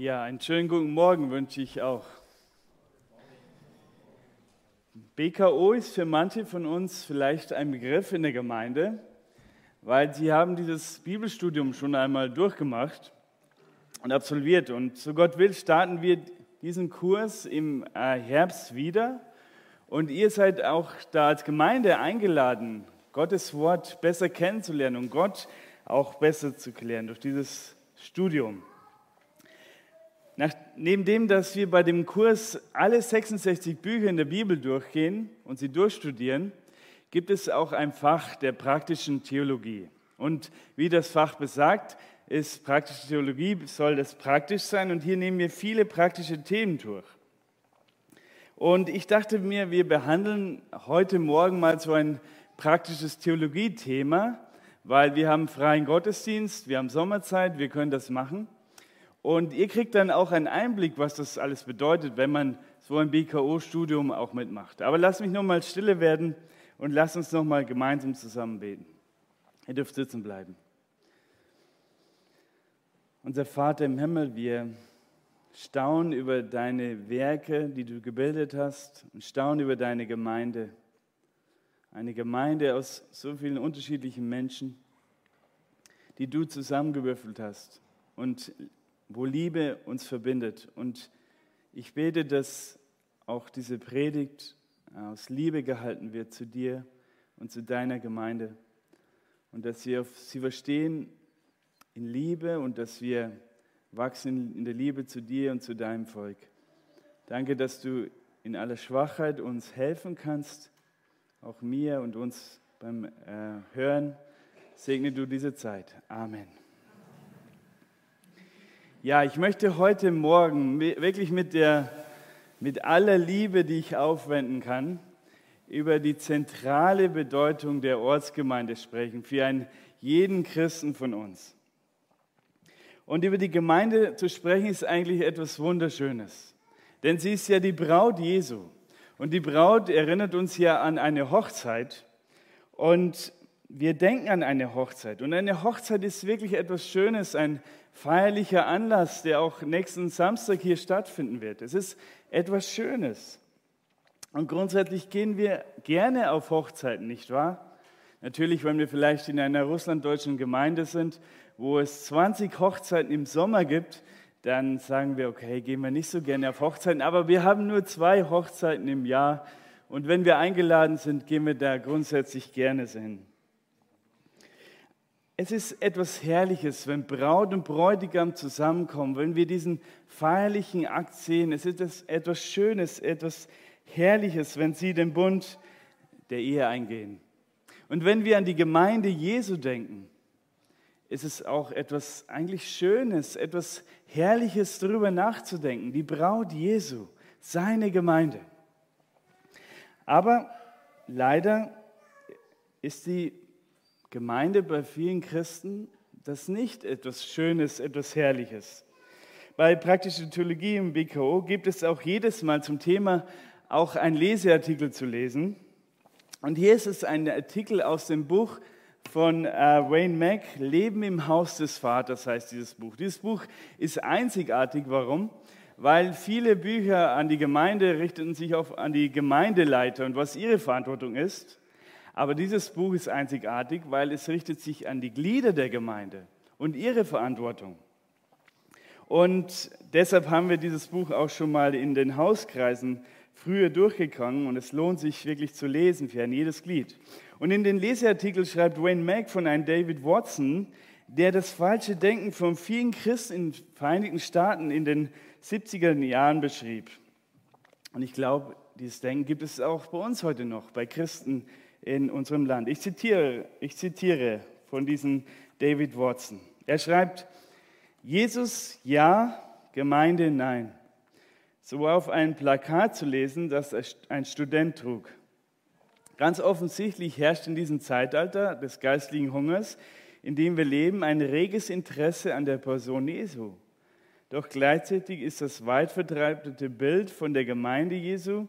Ja, einen schönen guten Morgen wünsche ich auch. BKO ist für manche von uns vielleicht ein Begriff in der Gemeinde, weil sie haben dieses Bibelstudium schon einmal durchgemacht und absolviert. Und so Gott will, starten wir diesen Kurs im äh, Herbst wieder. Und ihr seid auch da als Gemeinde eingeladen, Gottes Wort besser kennenzulernen und Gott auch besser zu klären durch dieses Studium. Neben dem, dass wir bei dem Kurs alle 66 Bücher in der Bibel durchgehen und sie durchstudieren, gibt es auch ein Fach der praktischen Theologie. Und wie das Fach besagt, ist praktische Theologie, soll das praktisch sein und hier nehmen wir viele praktische Themen durch. Und ich dachte mir, wir behandeln heute Morgen mal so ein praktisches Theologie-Thema, weil wir haben freien Gottesdienst, wir haben Sommerzeit, wir können das machen. Und ihr kriegt dann auch einen Einblick, was das alles bedeutet, wenn man so ein BKO-Studium auch mitmacht. Aber lasst mich nochmal stille werden und lasst uns nochmal gemeinsam zusammen beten. Ihr dürft sitzen bleiben. Unser Vater im Himmel, wir staunen über deine Werke, die du gebildet hast, und staunen über deine Gemeinde. Eine Gemeinde aus so vielen unterschiedlichen Menschen, die du zusammengewürfelt hast. Und wo Liebe uns verbindet. Und ich bete, dass auch diese Predigt aus Liebe gehalten wird zu dir und zu deiner Gemeinde. Und dass wir sie verstehen in Liebe und dass wir wachsen in der Liebe zu dir und zu deinem Volk. Danke, dass du in aller Schwachheit uns helfen kannst, auch mir und uns beim äh, Hören. Segne du diese Zeit. Amen. Ja, ich möchte heute Morgen wirklich mit, der, mit aller Liebe, die ich aufwenden kann, über die zentrale Bedeutung der Ortsgemeinde sprechen, für einen jeden Christen von uns. Und über die Gemeinde zu sprechen ist eigentlich etwas Wunderschönes, denn sie ist ja die Braut Jesu. Und die Braut erinnert uns ja an eine Hochzeit. Und wir denken an eine Hochzeit. Und eine Hochzeit ist wirklich etwas Schönes, ein feierlicher Anlass, der auch nächsten Samstag hier stattfinden wird. Es ist etwas Schönes. Und grundsätzlich gehen wir gerne auf Hochzeiten, nicht wahr? Natürlich, wenn wir vielleicht in einer russlanddeutschen Gemeinde sind, wo es 20 Hochzeiten im Sommer gibt, dann sagen wir, okay, gehen wir nicht so gerne auf Hochzeiten, aber wir haben nur zwei Hochzeiten im Jahr und wenn wir eingeladen sind, gehen wir da grundsätzlich gerne hin. Es ist etwas Herrliches, wenn Braut und Bräutigam zusammenkommen, wenn wir diesen feierlichen Akt sehen. Es ist etwas Schönes, etwas Herrliches, wenn sie den Bund der Ehe eingehen. Und wenn wir an die Gemeinde Jesu denken, ist es auch etwas eigentlich Schönes, etwas Herrliches darüber nachzudenken. Die Braut Jesu, seine Gemeinde. Aber leider ist die Gemeinde bei vielen Christen das nicht etwas Schönes, etwas Herrliches. Bei praktischer Theologie im BKO gibt es auch jedes Mal zum Thema auch einen Leseartikel zu lesen. Und hier ist es ein Artikel aus dem Buch von äh, Wayne Mack, Leben im Haus des Vaters heißt dieses Buch. Dieses Buch ist einzigartig. Warum? Weil viele Bücher an die Gemeinde richten sich auf, an die Gemeindeleiter und was ihre Verantwortung ist. Aber dieses Buch ist einzigartig, weil es richtet sich an die Glieder der Gemeinde und ihre Verantwortung. Und deshalb haben wir dieses Buch auch schon mal in den Hauskreisen früher durchgegangen und es lohnt sich wirklich zu lesen für ein jedes Glied. Und in den Leseartikel schreibt Wayne Mack von einem David Watson, der das falsche Denken von vielen Christen in den Vereinigten Staaten in den 70er Jahren beschrieb. Und ich glaube, dieses Denken gibt es auch bei uns heute noch, bei Christen in unserem Land. Ich zitiere, ich zitiere von diesem David Watson. Er schreibt, Jesus ja, Gemeinde nein. So auf einem Plakat zu lesen, das ein Student trug. Ganz offensichtlich herrscht in diesem Zeitalter des geistlichen Hungers, in dem wir leben, ein reges Interesse an der Person Jesu. Doch gleichzeitig ist das weit Bild von der Gemeinde Jesu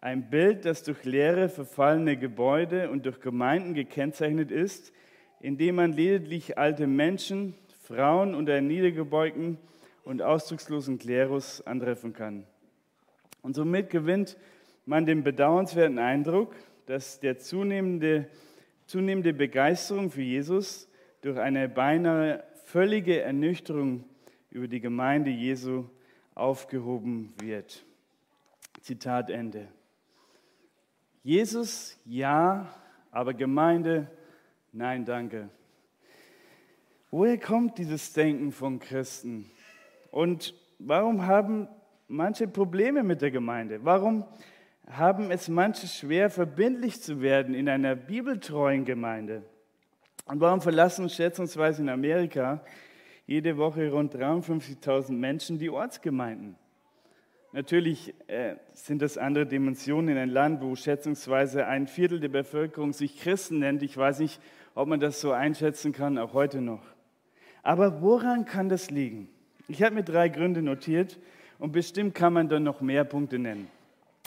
ein Bild, das durch leere, verfallene Gebäude und durch Gemeinden gekennzeichnet ist, in dem man lediglich alte Menschen, Frauen und einen Niedergebeugten und ausdruckslosen Klerus antreffen kann. Und somit gewinnt man den bedauernswerten Eindruck, dass der zunehmende, zunehmende Begeisterung für Jesus durch eine beinahe völlige Ernüchterung über die Gemeinde Jesu aufgehoben wird. Zitat Ende. Jesus ja, aber Gemeinde nein, danke. Woher kommt dieses Denken von Christen? Und warum haben manche Probleme mit der Gemeinde? Warum haben es manche schwer, verbindlich zu werden in einer bibeltreuen Gemeinde? Und warum verlassen schätzungsweise in Amerika jede Woche rund 53.000 Menschen die Ortsgemeinden? Natürlich äh, sind das andere Dimensionen in einem Land, wo schätzungsweise ein Viertel der Bevölkerung sich Christen nennt. Ich weiß nicht, ob man das so einschätzen kann, auch heute noch. Aber woran kann das liegen? Ich habe mir drei Gründe notiert und bestimmt kann man dann noch mehr Punkte nennen.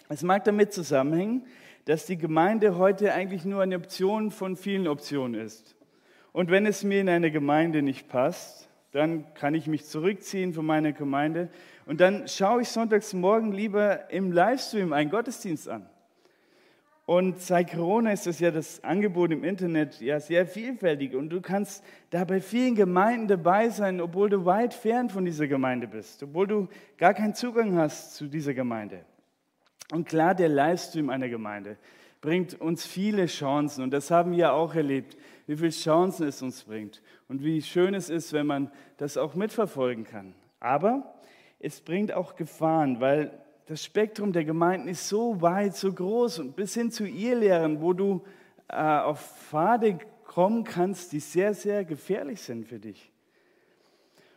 Es mag damit zusammenhängen, dass die Gemeinde heute eigentlich nur eine Option von vielen Optionen ist. Und wenn es mir in einer Gemeinde nicht passt, dann kann ich mich zurückziehen von meiner Gemeinde und dann schaue ich sonntags morgen lieber im Livestream einen Gottesdienst an. Und seit Corona ist das ja das Angebot im Internet ja sehr vielfältig und du kannst da bei vielen Gemeinden dabei sein, obwohl du weit fern von dieser Gemeinde bist, obwohl du gar keinen Zugang hast zu dieser Gemeinde. Und klar, der Livestream einer Gemeinde bringt uns viele Chancen und das haben wir auch erlebt, wie viele Chancen es uns bringt und wie schön es ist, wenn man das auch mitverfolgen kann. Aber es bringt auch Gefahren, weil das Spektrum der Gemeinden ist so weit, so groß und bis hin zu Irrlehren, wo du äh, auf Pfade kommen kannst, die sehr, sehr gefährlich sind für dich.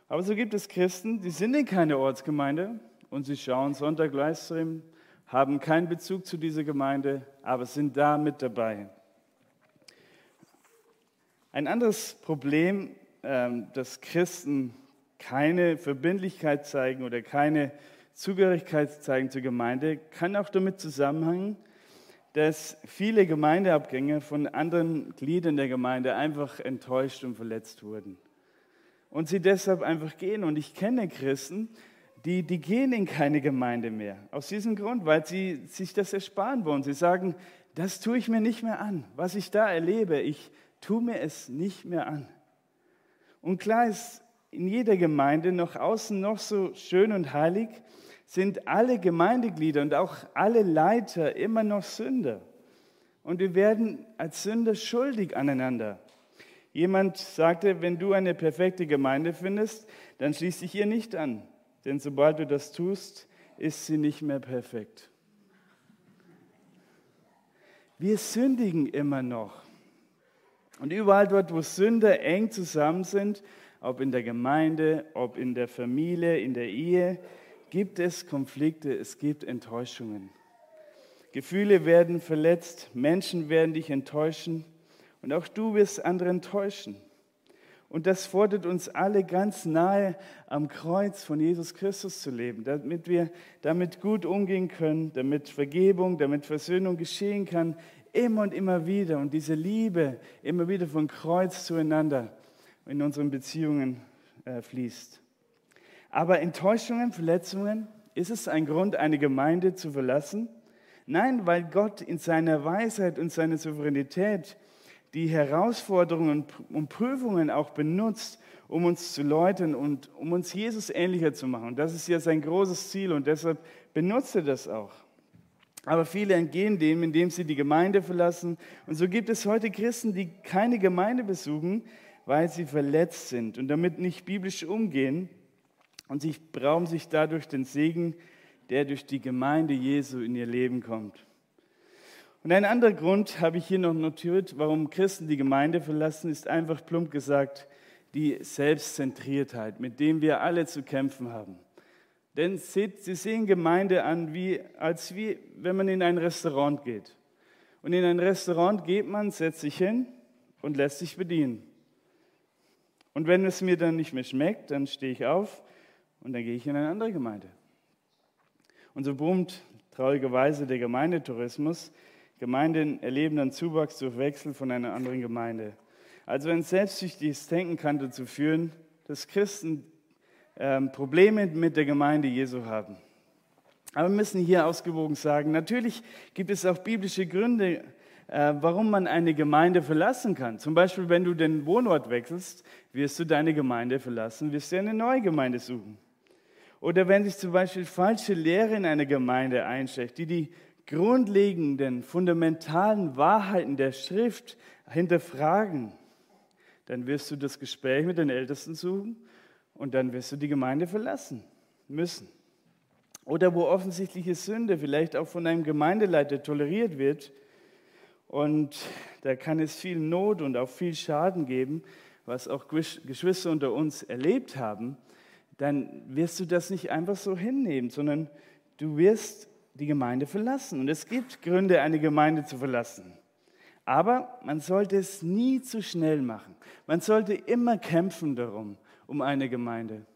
Aber so gibt es Christen, die sind in keine Ortsgemeinde und sie schauen Sonntag Livestream, haben keinen Bezug zu dieser Gemeinde, aber sind da mit dabei. Ein anderes Problem, ähm, dass Christen keine Verbindlichkeit zeigen oder keine Zugehörigkeit zeigen zur Gemeinde, kann auch damit zusammenhängen, dass viele Gemeindeabgänger von anderen Gliedern der Gemeinde einfach enttäuscht und verletzt wurden. Und sie deshalb einfach gehen. Und ich kenne Christen, die, die gehen in keine Gemeinde mehr. Aus diesem Grund, weil sie sich das ersparen wollen. Sie sagen, das tue ich mir nicht mehr an. Was ich da erlebe, ich tue mir es nicht mehr an. Und klar ist in jeder Gemeinde noch außen noch so schön und heilig, sind alle Gemeindeglieder und auch alle Leiter immer noch Sünder. Und wir werden als Sünder schuldig aneinander. Jemand sagte, wenn du eine perfekte Gemeinde findest, dann schließ dich ihr nicht an. Denn sobald du das tust, ist sie nicht mehr perfekt. Wir sündigen immer noch. Und überall dort, wo Sünder eng zusammen sind, ob in der Gemeinde, ob in der Familie, in der Ehe, gibt es Konflikte, es gibt Enttäuschungen. Gefühle werden verletzt, Menschen werden dich enttäuschen und auch du wirst andere enttäuschen. Und das fordert uns alle ganz nahe am Kreuz von Jesus Christus zu leben, damit wir damit gut umgehen können, damit Vergebung, damit Versöhnung geschehen kann, immer und immer wieder. Und diese Liebe immer wieder von Kreuz zueinander in unseren Beziehungen äh, fließt. Aber Enttäuschungen, Verletzungen, ist es ein Grund, eine Gemeinde zu verlassen? Nein, weil Gott in seiner Weisheit und seiner Souveränität die Herausforderungen und Prüfungen auch benutzt, um uns zu läutern und um uns Jesus ähnlicher zu machen. Und das ist ja sein großes Ziel und deshalb benutzt er das auch. Aber viele entgehen dem, indem sie die Gemeinde verlassen. Und so gibt es heute Christen, die keine Gemeinde besuchen, weil sie verletzt sind und damit nicht biblisch umgehen und sie brauchen sich dadurch den Segen, der durch die Gemeinde Jesu in ihr Leben kommt. Und ein anderer Grund habe ich hier noch notiert, warum Christen die Gemeinde verlassen, ist einfach plump gesagt die Selbstzentriertheit, mit dem wir alle zu kämpfen haben. Denn sie, sehen Gemeinde an, wie, als wie wenn man in ein Restaurant geht. Und in ein Restaurant geht man, setzt sich hin und lässt sich bedienen. Und wenn es mir dann nicht mehr schmeckt, dann stehe ich auf und dann gehe ich in eine andere Gemeinde. Und so boomt traurigerweise der Gemeindetourismus. Gemeinden erleben dann Zuwachs durch Wechsel von einer anderen Gemeinde. Also ein selbstsüchtiges Denken kann dazu führen, dass Christen ähm, Probleme mit der Gemeinde Jesu haben. Aber wir müssen hier ausgewogen sagen, natürlich gibt es auch biblische Gründe, äh, warum man eine Gemeinde verlassen kann. Zum Beispiel, wenn du den Wohnort wechselst, wirst du deine Gemeinde verlassen, wirst du eine neue Gemeinde suchen. Oder wenn sich zum Beispiel falsche Lehre in eine Gemeinde einschlägt, die die grundlegenden, fundamentalen Wahrheiten der Schrift hinterfragen, dann wirst du das Gespräch mit den Ältesten suchen und dann wirst du die Gemeinde verlassen müssen. Oder wo offensichtliche Sünde vielleicht auch von einem Gemeindeleiter toleriert wird, und da kann es viel Not und auch viel Schaden geben, was auch Geschwister unter uns erlebt haben. Dann wirst du das nicht einfach so hinnehmen, sondern du wirst die Gemeinde verlassen. Und es gibt Gründe, eine Gemeinde zu verlassen. Aber man sollte es nie zu schnell machen. Man sollte immer kämpfen darum, um eine Gemeinde.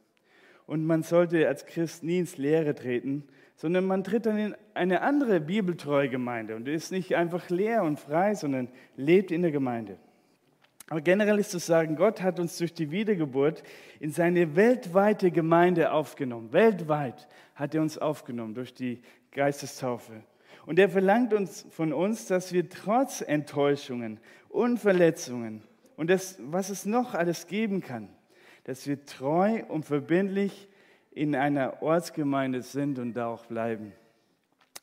Und man sollte als Christ nie ins Leere treten, sondern man tritt dann in eine andere bibeltreue Gemeinde und ist nicht einfach leer und frei, sondern lebt in der Gemeinde. Aber generell ist zu sagen, Gott hat uns durch die Wiedergeburt in seine weltweite Gemeinde aufgenommen. Weltweit hat er uns aufgenommen durch die Geistestaufe. Und er verlangt uns von uns, dass wir trotz Enttäuschungen und Verletzungen und das, was es noch alles geben kann, dass wir treu und verbindlich in einer Ortsgemeinde sind und da auch bleiben.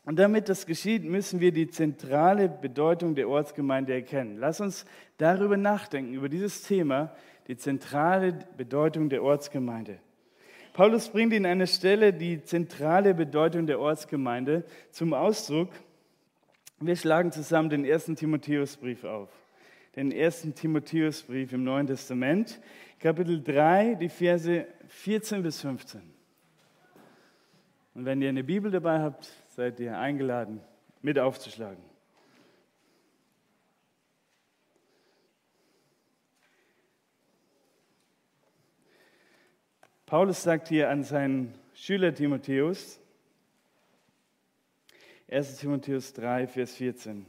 Und damit das geschieht, müssen wir die zentrale Bedeutung der Ortsgemeinde erkennen. Lass uns darüber nachdenken, über dieses Thema, die zentrale Bedeutung der Ortsgemeinde. Paulus bringt in einer Stelle die zentrale Bedeutung der Ortsgemeinde zum Ausdruck. Wir schlagen zusammen den ersten Timotheusbrief auf. Den ersten Timotheusbrief im Neuen Testament, Kapitel 3, die Verse 14 bis 15. Und wenn ihr eine Bibel dabei habt, seid ihr eingeladen, mit aufzuschlagen. Paulus sagt hier an seinen Schüler Timotheus, 1 Timotheus 3, Vers 14.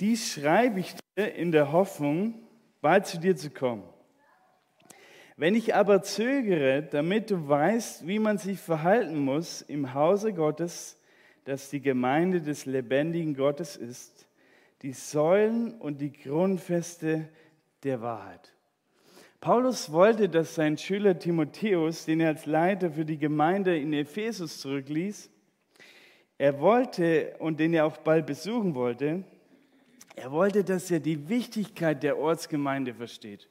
Dies schreibe ich dir in der Hoffnung, bald zu dir zu kommen. Wenn ich aber zögere, damit du weißt, wie man sich verhalten muss im Hause Gottes, das die Gemeinde des lebendigen Gottes ist, die Säulen und die Grundfeste der Wahrheit. Paulus wollte, dass sein Schüler Timotheus, den er als Leiter für die Gemeinde in Ephesus zurückließ, er wollte und den er auch bald besuchen wollte, er wollte, dass er die Wichtigkeit der Ortsgemeinde versteht.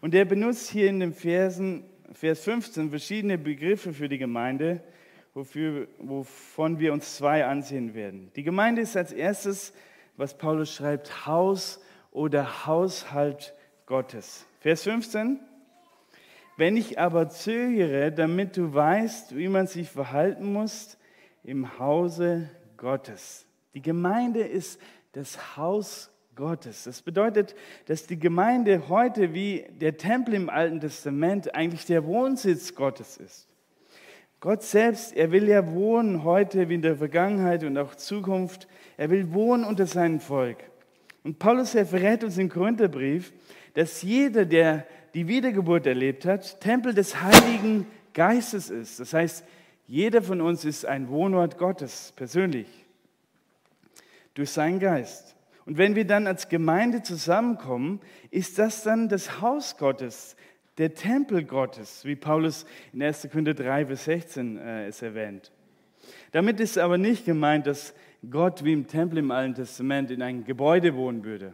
Und er benutzt hier in den Versen, Vers 15 verschiedene Begriffe für die Gemeinde, wofür, wovon wir uns zwei ansehen werden. Die Gemeinde ist als erstes, was Paulus schreibt, Haus oder Haushalt Gottes. Vers 15. Wenn ich aber zögere, damit du weißt, wie man sich verhalten muss im Hause Gottes. Die Gemeinde ist das Haus Gottes. Das bedeutet, dass die Gemeinde heute wie der Tempel im Alten Testament eigentlich der Wohnsitz Gottes ist. Gott selbst, er will ja wohnen heute wie in der Vergangenheit und auch Zukunft. Er will wohnen unter seinem Volk. Und Paulus, er verrät uns im Korintherbrief, dass jeder, der die Wiedergeburt erlebt hat, Tempel des Heiligen Geistes ist. Das heißt, jeder von uns ist ein Wohnort Gottes persönlich durch seinen Geist. Und wenn wir dann als Gemeinde zusammenkommen, ist das dann das Haus Gottes, der Tempel Gottes, wie Paulus in 1. Korinther 3, Vers 16 äh, es erwähnt. Damit ist aber nicht gemeint, dass Gott wie im Tempel im Alten Testament in ein Gebäude wohnen würde.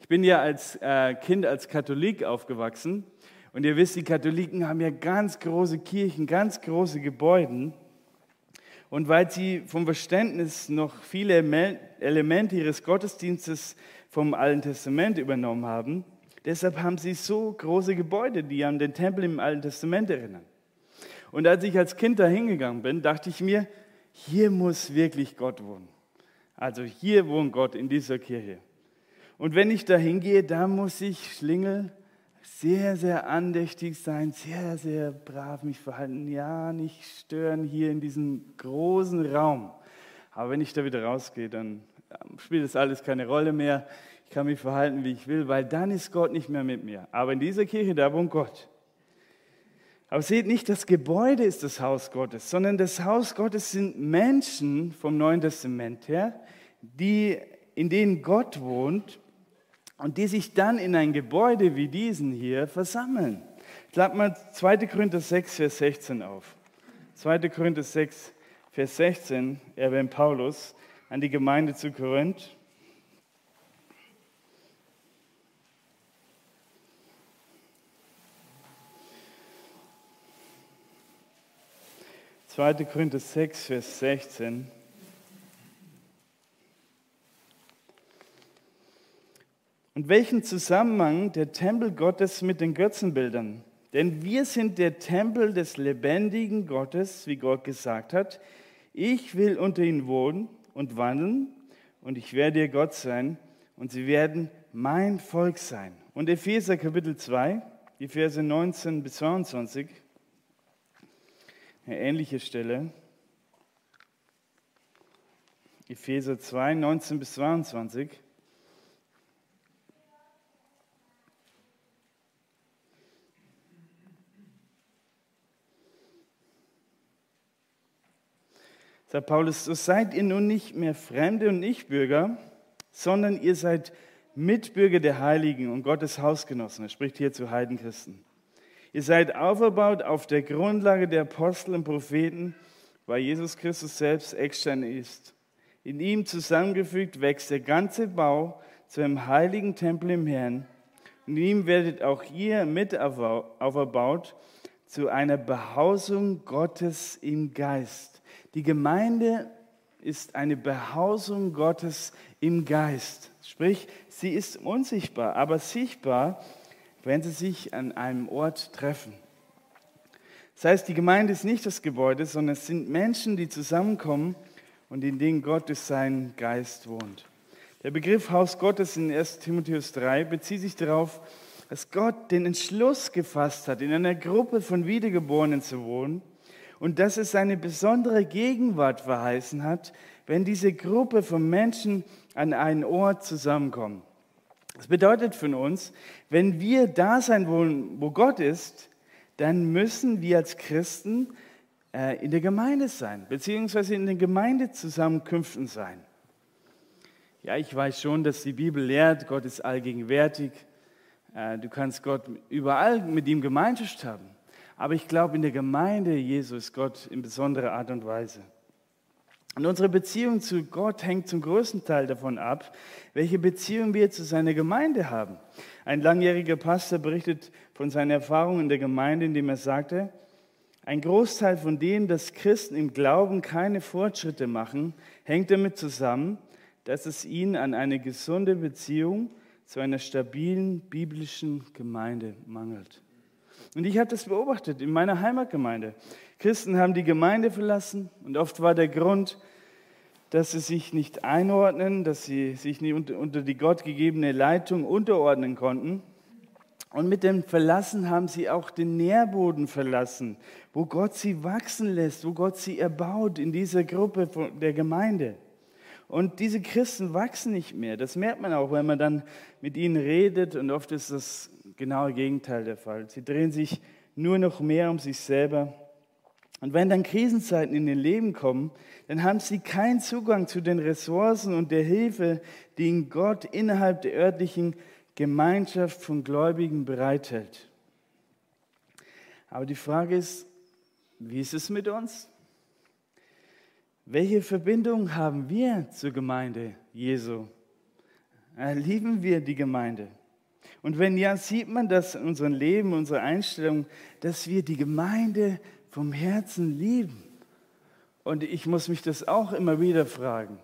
Ich bin ja als äh, Kind als Katholik aufgewachsen und ihr wisst, die Katholiken haben ja ganz große Kirchen, ganz große Gebäude. Und weil sie vom Verständnis noch viele Elemente ihres Gottesdienstes vom Alten Testament übernommen haben, deshalb haben sie so große Gebäude, die an den Tempel im Alten Testament erinnern. Und als ich als Kind da hingegangen bin, dachte ich mir, hier muss wirklich Gott wohnen. Also hier wohnt Gott in dieser Kirche. Und wenn ich da hingehe, da muss ich Schlingel sehr, sehr andächtig sein, sehr, sehr brav mich verhalten, ja, nicht stören hier in diesem großen Raum. Aber wenn ich da wieder rausgehe, dann spielt das alles keine Rolle mehr. Ich kann mich verhalten, wie ich will, weil dann ist Gott nicht mehr mit mir. Aber in dieser Kirche, da wohnt Gott. Aber seht nicht, das Gebäude ist das Haus Gottes, sondern das Haus Gottes sind Menschen vom Neuen Testament her, die, in denen Gott wohnt und die sich dann in ein Gebäude wie diesen hier versammeln. Schlag mal 2. Korinther 6, Vers 16 auf. 2. Korinther 6, Vers 16 erwähnt Paulus an die Gemeinde zu Korinth. 2. Korinther 6, Vers 16. Und welchen Zusammenhang der Tempel Gottes mit den Götzenbildern? Denn wir sind der Tempel des lebendigen Gottes, wie Gott gesagt hat. Ich will unter ihnen wohnen und wandeln und ich werde ihr Gott sein und sie werden mein Volk sein. Und Epheser Kapitel 2, die Verse 19 bis 22 eine ähnliche Stelle. Epheser 2, 19 bis 22. Sagt Paulus, so seid ihr nun nicht mehr Fremde und Nichtbürger, sondern ihr seid Mitbürger der Heiligen und Gottes Hausgenossen. Er spricht hier zu Heidenchristen. Ihr seid aufgebaut auf der Grundlage der Apostel und Propheten, weil Jesus Christus selbst Eckstein ist. In ihm zusammengefügt wächst der ganze Bau zu einem heiligen Tempel im Herrn. In ihm werdet auch ihr mit auferbaut zu einer Behausung Gottes im Geist. Die Gemeinde ist eine Behausung Gottes im Geist. Sprich, sie ist unsichtbar, aber sichtbar wenn sie sich an einem Ort treffen. Das heißt, die Gemeinde ist nicht das Gebäude, sondern es sind Menschen, die zusammenkommen und in denen Gott durch seinen Geist wohnt. Der Begriff Haus Gottes in 1 Timotheus 3 bezieht sich darauf, dass Gott den Entschluss gefasst hat, in einer Gruppe von Wiedergeborenen zu wohnen und dass es seine besondere Gegenwart verheißen hat, wenn diese Gruppe von Menschen an einen Ort zusammenkommt. Das bedeutet für uns, wenn wir da sein wollen, wo Gott ist, dann müssen wir als Christen äh, in der Gemeinde sein, beziehungsweise in den Gemeindezusammenkünften sein. Ja, ich weiß schon, dass die Bibel lehrt, Gott ist allgegenwärtig. Äh, du kannst Gott überall mit ihm Gemeinschaft haben. Aber ich glaube, in der Gemeinde Jesu ist Gott in besonderer Art und Weise. Und unsere Beziehung zu Gott hängt zum größten Teil davon ab, welche Beziehung wir zu seiner Gemeinde haben. Ein langjähriger Pastor berichtet von seinen Erfahrungen in der Gemeinde, indem er sagte, ein Großteil von dem, dass Christen im Glauben keine Fortschritte machen, hängt damit zusammen, dass es ihnen an eine gesunde Beziehung zu einer stabilen biblischen Gemeinde mangelt. Und ich habe das beobachtet in meiner Heimatgemeinde. Christen haben die Gemeinde verlassen und oft war der Grund, dass sie sich nicht einordnen, dass sie sich nicht unter die gottgegebene Leitung unterordnen konnten. Und mit dem Verlassen haben sie auch den Nährboden verlassen, wo Gott sie wachsen lässt, wo Gott sie erbaut in dieser Gruppe der Gemeinde. Und diese Christen wachsen nicht mehr. Das merkt man auch, wenn man dann mit ihnen redet. Und oft ist das genaue Gegenteil der Fall. Sie drehen sich nur noch mehr um sich selber und wenn dann Krisenzeiten in den Leben kommen, dann haben sie keinen Zugang zu den Ressourcen und der Hilfe, die ihnen Gott innerhalb der örtlichen Gemeinschaft von Gläubigen bereithält. Aber die Frage ist, wie ist es mit uns? Welche Verbindung haben wir zur Gemeinde Jesu? Lieben wir die Gemeinde? Und wenn ja, sieht man das in unserem Leben, unserer Einstellung, dass wir die Gemeinde vom Herzen lieben. Und ich muss mich das auch immer wieder fragen.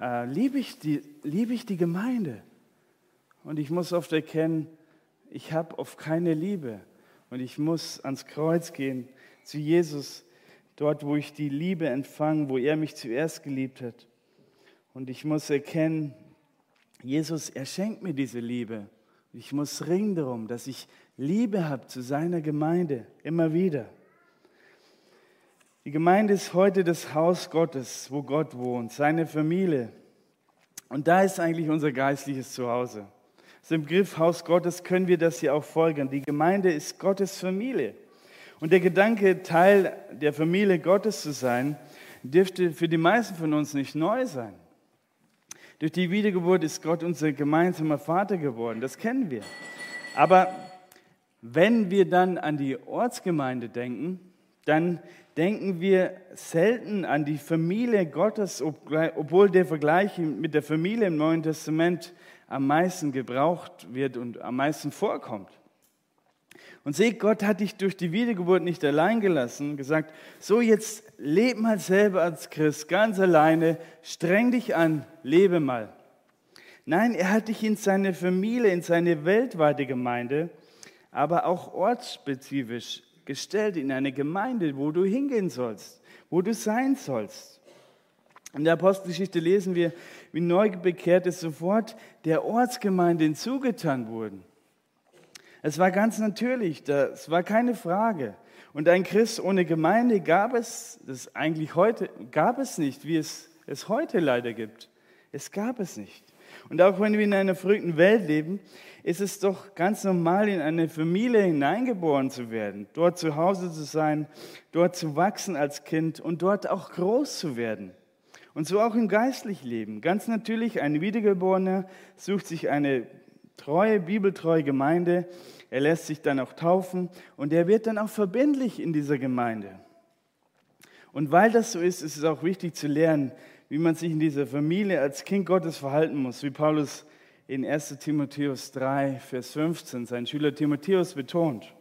Äh, liebe, ich die, liebe ich die Gemeinde? Und ich muss oft erkennen, ich habe oft keine Liebe. Und ich muss ans Kreuz gehen, zu Jesus, dort, wo ich die Liebe empfange, wo er mich zuerst geliebt hat. Und ich muss erkennen, Jesus, er schenkt mir diese Liebe. Ich muss ringen darum, dass ich Liebe habe zu seiner Gemeinde, immer wieder. Die Gemeinde ist heute das Haus Gottes, wo Gott wohnt, seine Familie. Und da ist eigentlich unser geistliches Zuhause. Also im Begriff Haus Gottes können wir das hier auch folgern. Die Gemeinde ist Gottes Familie. Und der Gedanke, Teil der Familie Gottes zu sein, dürfte für die meisten von uns nicht neu sein. Durch die Wiedergeburt ist Gott unser gemeinsamer Vater geworden. Das kennen wir. Aber wenn wir dann an die Ortsgemeinde denken, dann denken wir selten an die Familie Gottes, obwohl der Vergleich mit der Familie im Neuen Testament am meisten gebraucht wird und am meisten vorkommt. Und seht, Gott hat dich durch die Wiedergeburt nicht allein gelassen, gesagt, so jetzt leb mal selber als Christ, ganz alleine, streng dich an, lebe mal. Nein, er hat dich in seine Familie, in seine weltweite Gemeinde, aber auch ortsspezifisch gestellt, in eine Gemeinde, wo du hingehen sollst, wo du sein sollst. In der Apostelgeschichte lesen wir, wie Neubekehrte sofort der Ortsgemeinde hinzugetan wurden. Es war ganz natürlich, das war keine Frage. Und ein Christ ohne Gemeinde gab es, das eigentlich heute, gab es nicht, wie es es heute leider gibt. Es gab es nicht. Und auch wenn wir in einer verrückten Welt leben, ist es doch ganz normal, in eine Familie hineingeboren zu werden, dort zu Hause zu sein, dort zu wachsen als Kind und dort auch groß zu werden. Und so auch im geistlichen Leben. Ganz natürlich, ein Wiedergeborener sucht sich eine treue, bibeltreue Gemeinde, er lässt sich dann auch taufen und er wird dann auch verbindlich in dieser Gemeinde. Und weil das so ist, ist es auch wichtig zu lernen, wie man sich in dieser Familie als Kind Gottes verhalten muss, wie Paulus in 1 Timotheus 3, Vers 15 sein Schüler Timotheus betont.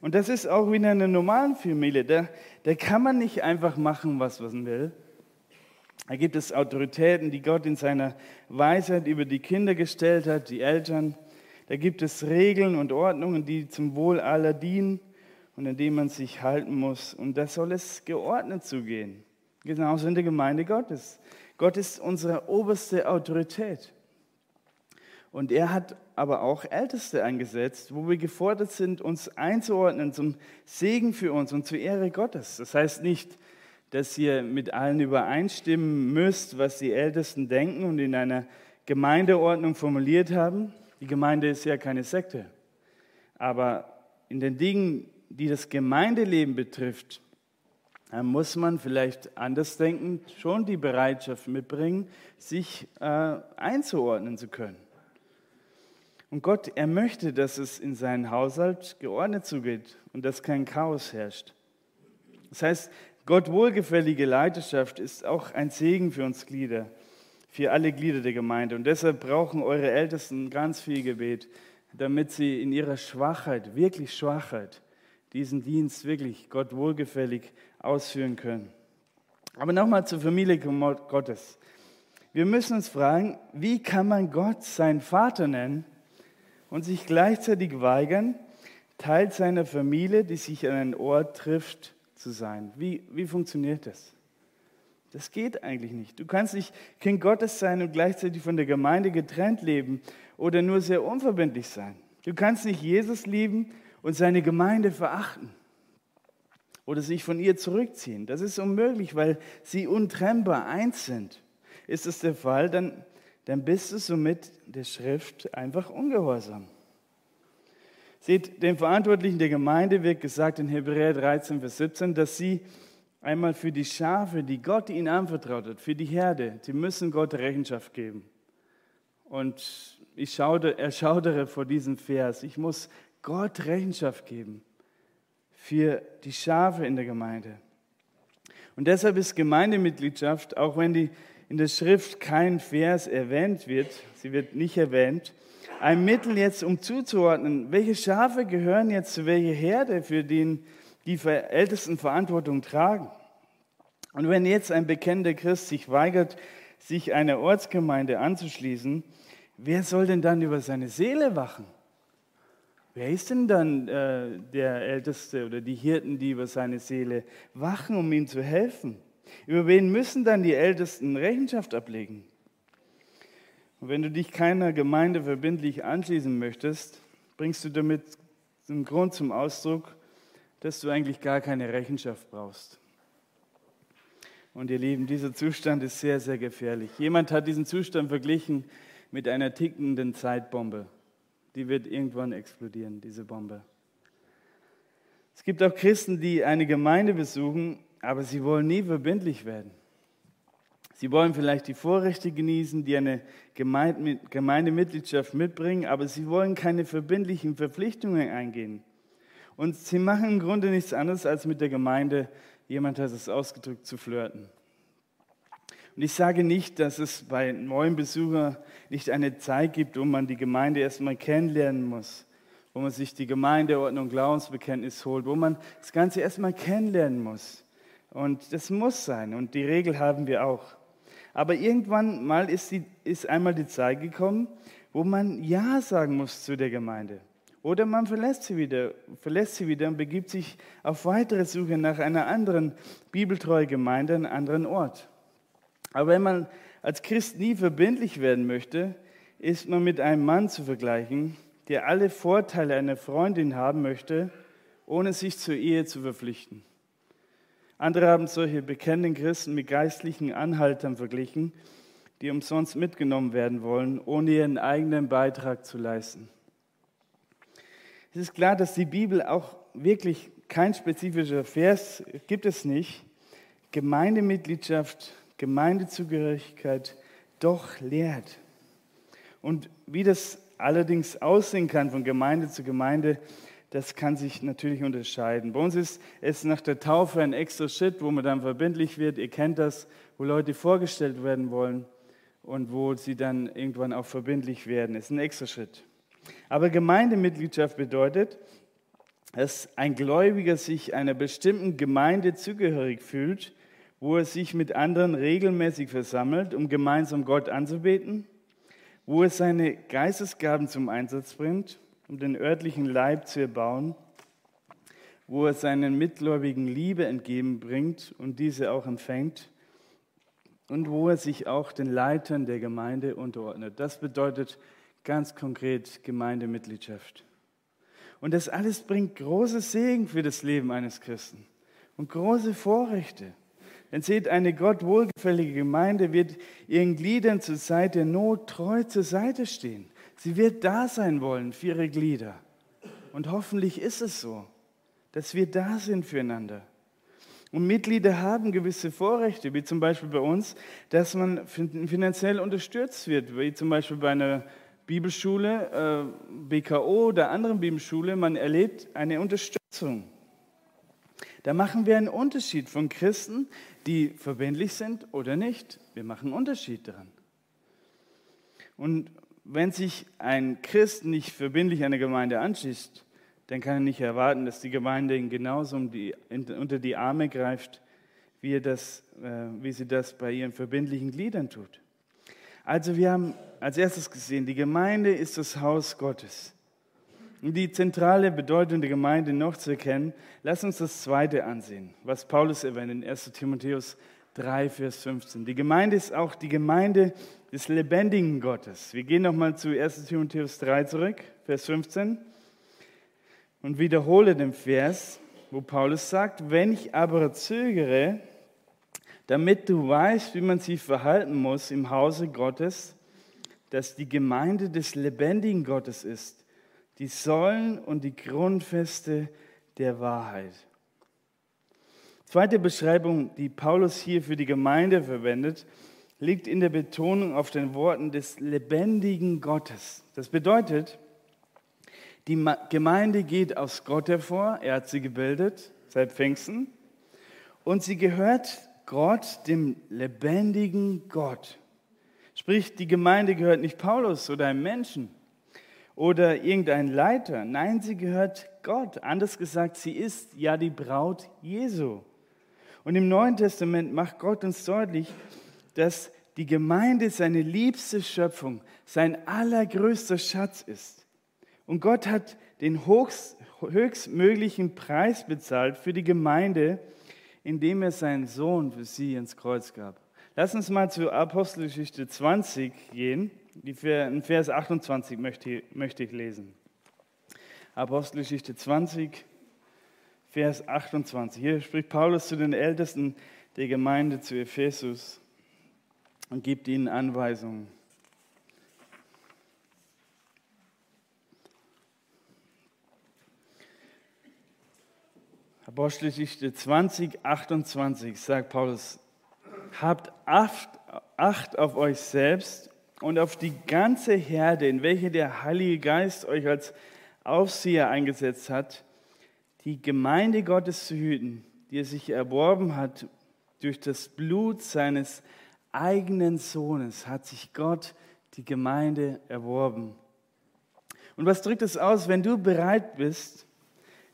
Und das ist auch wie in einer normalen Familie. Da, da kann man nicht einfach machen, was man will. Da gibt es Autoritäten, die Gott in seiner Weisheit über die Kinder gestellt hat, die Eltern. Da gibt es Regeln und Ordnungen, die zum Wohl aller dienen und an denen man sich halten muss. Und da soll es geordnet zugehen. Genauso in der Gemeinde Gottes. Gott ist unsere oberste Autorität. Und er hat aber auch Älteste eingesetzt, wo wir gefordert sind, uns einzuordnen zum Segen für uns und zur Ehre Gottes. Das heißt nicht, dass ihr mit allen übereinstimmen müsst, was die Ältesten denken und in einer Gemeindeordnung formuliert haben. Die Gemeinde ist ja keine Sekte. Aber in den Dingen, die das Gemeindeleben betrifft, muss man vielleicht anders denken, schon die Bereitschaft mitbringen, sich äh, einzuordnen zu können. Und Gott, er möchte, dass es in seinen Haushalt geordnet zugeht und dass kein Chaos herrscht. Das heißt, Gott wohlgefällige Leiterschaft ist auch ein Segen für uns Glieder für alle Glieder der Gemeinde. Und deshalb brauchen eure Ältesten ganz viel Gebet, damit sie in ihrer Schwachheit, wirklich Schwachheit, diesen Dienst wirklich Gott wohlgefällig ausführen können. Aber nochmal zur Familie Gottes. Wir müssen uns fragen, wie kann man Gott seinen Vater nennen und sich gleichzeitig weigern, Teil seiner Familie, die sich an einen Ort trifft, zu sein? Wie, wie funktioniert das? Das geht eigentlich nicht. Du kannst nicht Kind Gottes sein und gleichzeitig von der Gemeinde getrennt leben oder nur sehr unverbindlich sein. Du kannst nicht Jesus lieben und seine Gemeinde verachten oder sich von ihr zurückziehen. Das ist unmöglich, weil sie untrennbar eins sind. Ist das der Fall, dann, dann bist du somit der Schrift einfach ungehorsam. Seht, den Verantwortlichen der Gemeinde wird gesagt in Hebräer 13, Vers 17, dass sie Einmal für die Schafe, die Gott ihnen anvertraut hat, für die Herde, die müssen Gott Rechenschaft geben. Und ich schaudere, erschaudere vor diesem Vers. Ich muss Gott Rechenschaft geben für die Schafe in der Gemeinde. Und deshalb ist Gemeindemitgliedschaft, auch wenn die in der Schrift kein Vers erwähnt wird, sie wird nicht erwähnt, ein Mittel jetzt, um zuzuordnen, welche Schafe gehören jetzt zu welcher Herde, für den die Ältesten Verantwortung tragen. Und wenn jetzt ein bekennender Christ sich weigert, sich einer Ortsgemeinde anzuschließen, wer soll denn dann über seine Seele wachen? Wer ist denn dann äh, der Älteste oder die Hirten, die über seine Seele wachen, um ihm zu helfen? Über wen müssen dann die Ältesten Rechenschaft ablegen? Und wenn du dich keiner Gemeinde verbindlich anschließen möchtest, bringst du damit den Grund zum Ausdruck, dass du eigentlich gar keine Rechenschaft brauchst. Und ihr Lieben, dieser Zustand ist sehr, sehr gefährlich. Jemand hat diesen Zustand verglichen mit einer tickenden Zeitbombe. Die wird irgendwann explodieren, diese Bombe. Es gibt auch Christen, die eine Gemeinde besuchen, aber sie wollen nie verbindlich werden. Sie wollen vielleicht die Vorrechte genießen, die eine Gemeindemitgliedschaft mitbringen, aber sie wollen keine verbindlichen Verpflichtungen eingehen. Und sie machen im Grunde nichts anderes, als mit der Gemeinde, jemand hat es ausgedrückt, zu flirten. Und ich sage nicht, dass es bei neuen Besuchern nicht eine Zeit gibt, wo man die Gemeinde erstmal kennenlernen muss, wo man sich die Gemeindeordnung, Glaubensbekenntnis holt, wo man das Ganze erstmal kennenlernen muss. Und das muss sein und die Regel haben wir auch. Aber irgendwann mal ist, die, ist einmal die Zeit gekommen, wo man Ja sagen muss zu der Gemeinde. Oder man verlässt sie wieder, verlässt sie wieder und begibt sich auf weitere Suche nach einer anderen bibeltreuen Gemeinde, einem anderen Ort. Aber wenn man als Christ nie verbindlich werden möchte, ist man mit einem Mann zu vergleichen, der alle Vorteile einer Freundin haben möchte, ohne sich zur Ehe zu verpflichten. Andere haben solche bekennenden Christen mit geistlichen Anhaltern verglichen, die umsonst mitgenommen werden wollen, ohne ihren eigenen Beitrag zu leisten. Es ist klar, dass die Bibel auch wirklich kein spezifischer Vers gibt es nicht. Gemeindemitgliedschaft, Gemeindezugehörigkeit doch lehrt. Und wie das allerdings aussehen kann von Gemeinde zu Gemeinde, das kann sich natürlich unterscheiden. Bei uns ist es nach der Taufe ein extra Schritt, wo man dann verbindlich wird. Ihr kennt das, wo Leute vorgestellt werden wollen und wo sie dann irgendwann auch verbindlich werden. Das ist ein extra Schritt. Aber Gemeindemitgliedschaft bedeutet, dass ein Gläubiger sich einer bestimmten Gemeinde zugehörig fühlt, wo er sich mit anderen regelmäßig versammelt, um gemeinsam Gott anzubeten, wo er seine Geistesgaben zum Einsatz bringt um den örtlichen Leib zu erbauen, wo er seinen Mitgläubigen Liebe entgegenbringt und diese auch empfängt und wo er sich auch den Leitern der Gemeinde unterordnet. Das bedeutet ganz konkret Gemeindemitgliedschaft. Und das alles bringt große Segen für das Leben eines Christen und große Vorrechte. Denn seht, eine Gott wohlgefällige Gemeinde wird ihren Gliedern zur Zeit der Not treu zur Seite stehen. Sie wird da sein wollen für ihre Glieder. Und hoffentlich ist es so, dass wir da sind füreinander. Und Mitglieder haben gewisse Vorrechte, wie zum Beispiel bei uns, dass man finanziell unterstützt wird, wie zum Beispiel bei einer Bibelschule, äh, BKO oder anderen Bibelschule, man erlebt eine Unterstützung. Da machen wir einen Unterschied von Christen, die verbindlich sind oder nicht. Wir machen einen Unterschied daran. Und wenn sich ein Christ nicht verbindlich einer Gemeinde anschließt, dann kann er nicht erwarten, dass die Gemeinde ihn genauso um die, unter die Arme greift, wie, das, äh, wie sie das bei ihren verbindlichen Gliedern tut. Also wir haben als erstes gesehen, die Gemeinde ist das Haus Gottes. Um die zentrale Bedeutung der Gemeinde noch zu erkennen, lass uns das zweite ansehen, was Paulus erwähnt in 1 Timotheus 3, Vers 15. Die Gemeinde ist auch die Gemeinde des lebendigen Gottes. Wir gehen nochmal zu 1 Timotheus 3 zurück, Vers 15, und wiederhole den Vers, wo Paulus sagt, wenn ich aber zögere, damit du weißt, wie man sich verhalten muss im Hause Gottes, dass die Gemeinde des lebendigen Gottes ist, die Säulen und die Grundfeste der Wahrheit. Zweite Beschreibung, die Paulus hier für die Gemeinde verwendet, liegt in der Betonung auf den Worten des lebendigen Gottes. Das bedeutet, die Gemeinde geht aus Gott hervor, er hat sie gebildet seit Pfingsten, und sie gehört Gott, dem lebendigen Gott. Sprich, die Gemeinde gehört nicht Paulus oder einem Menschen oder irgendein Leiter. Nein, sie gehört Gott. Anders gesagt, sie ist ja die Braut Jesu. Und im Neuen Testament macht Gott uns deutlich, dass die Gemeinde seine liebste Schöpfung, sein allergrößter Schatz ist. Und Gott hat den höchst, höchstmöglichen Preis bezahlt für die Gemeinde, indem er seinen Sohn für sie ins Kreuz gab. Lass uns mal zur Apostelgeschichte 20 gehen. Die Vers 28 möchte, möchte ich lesen. Apostelgeschichte 20, Vers 28. Hier spricht Paulus zu den Ältesten der Gemeinde zu Ephesus und gibt ihnen Anweisungen. Apostelgeschichte 20, 28 sagt Paulus, habt Acht auf euch selbst und auf die ganze Herde, in welche der Heilige Geist euch als Aufseher eingesetzt hat, die Gemeinde Gottes zu hüten, die er sich erworben hat durch das Blut seines eigenen Sohnes, hat sich Gott die Gemeinde erworben. Und was drückt es aus, wenn du bereit bist,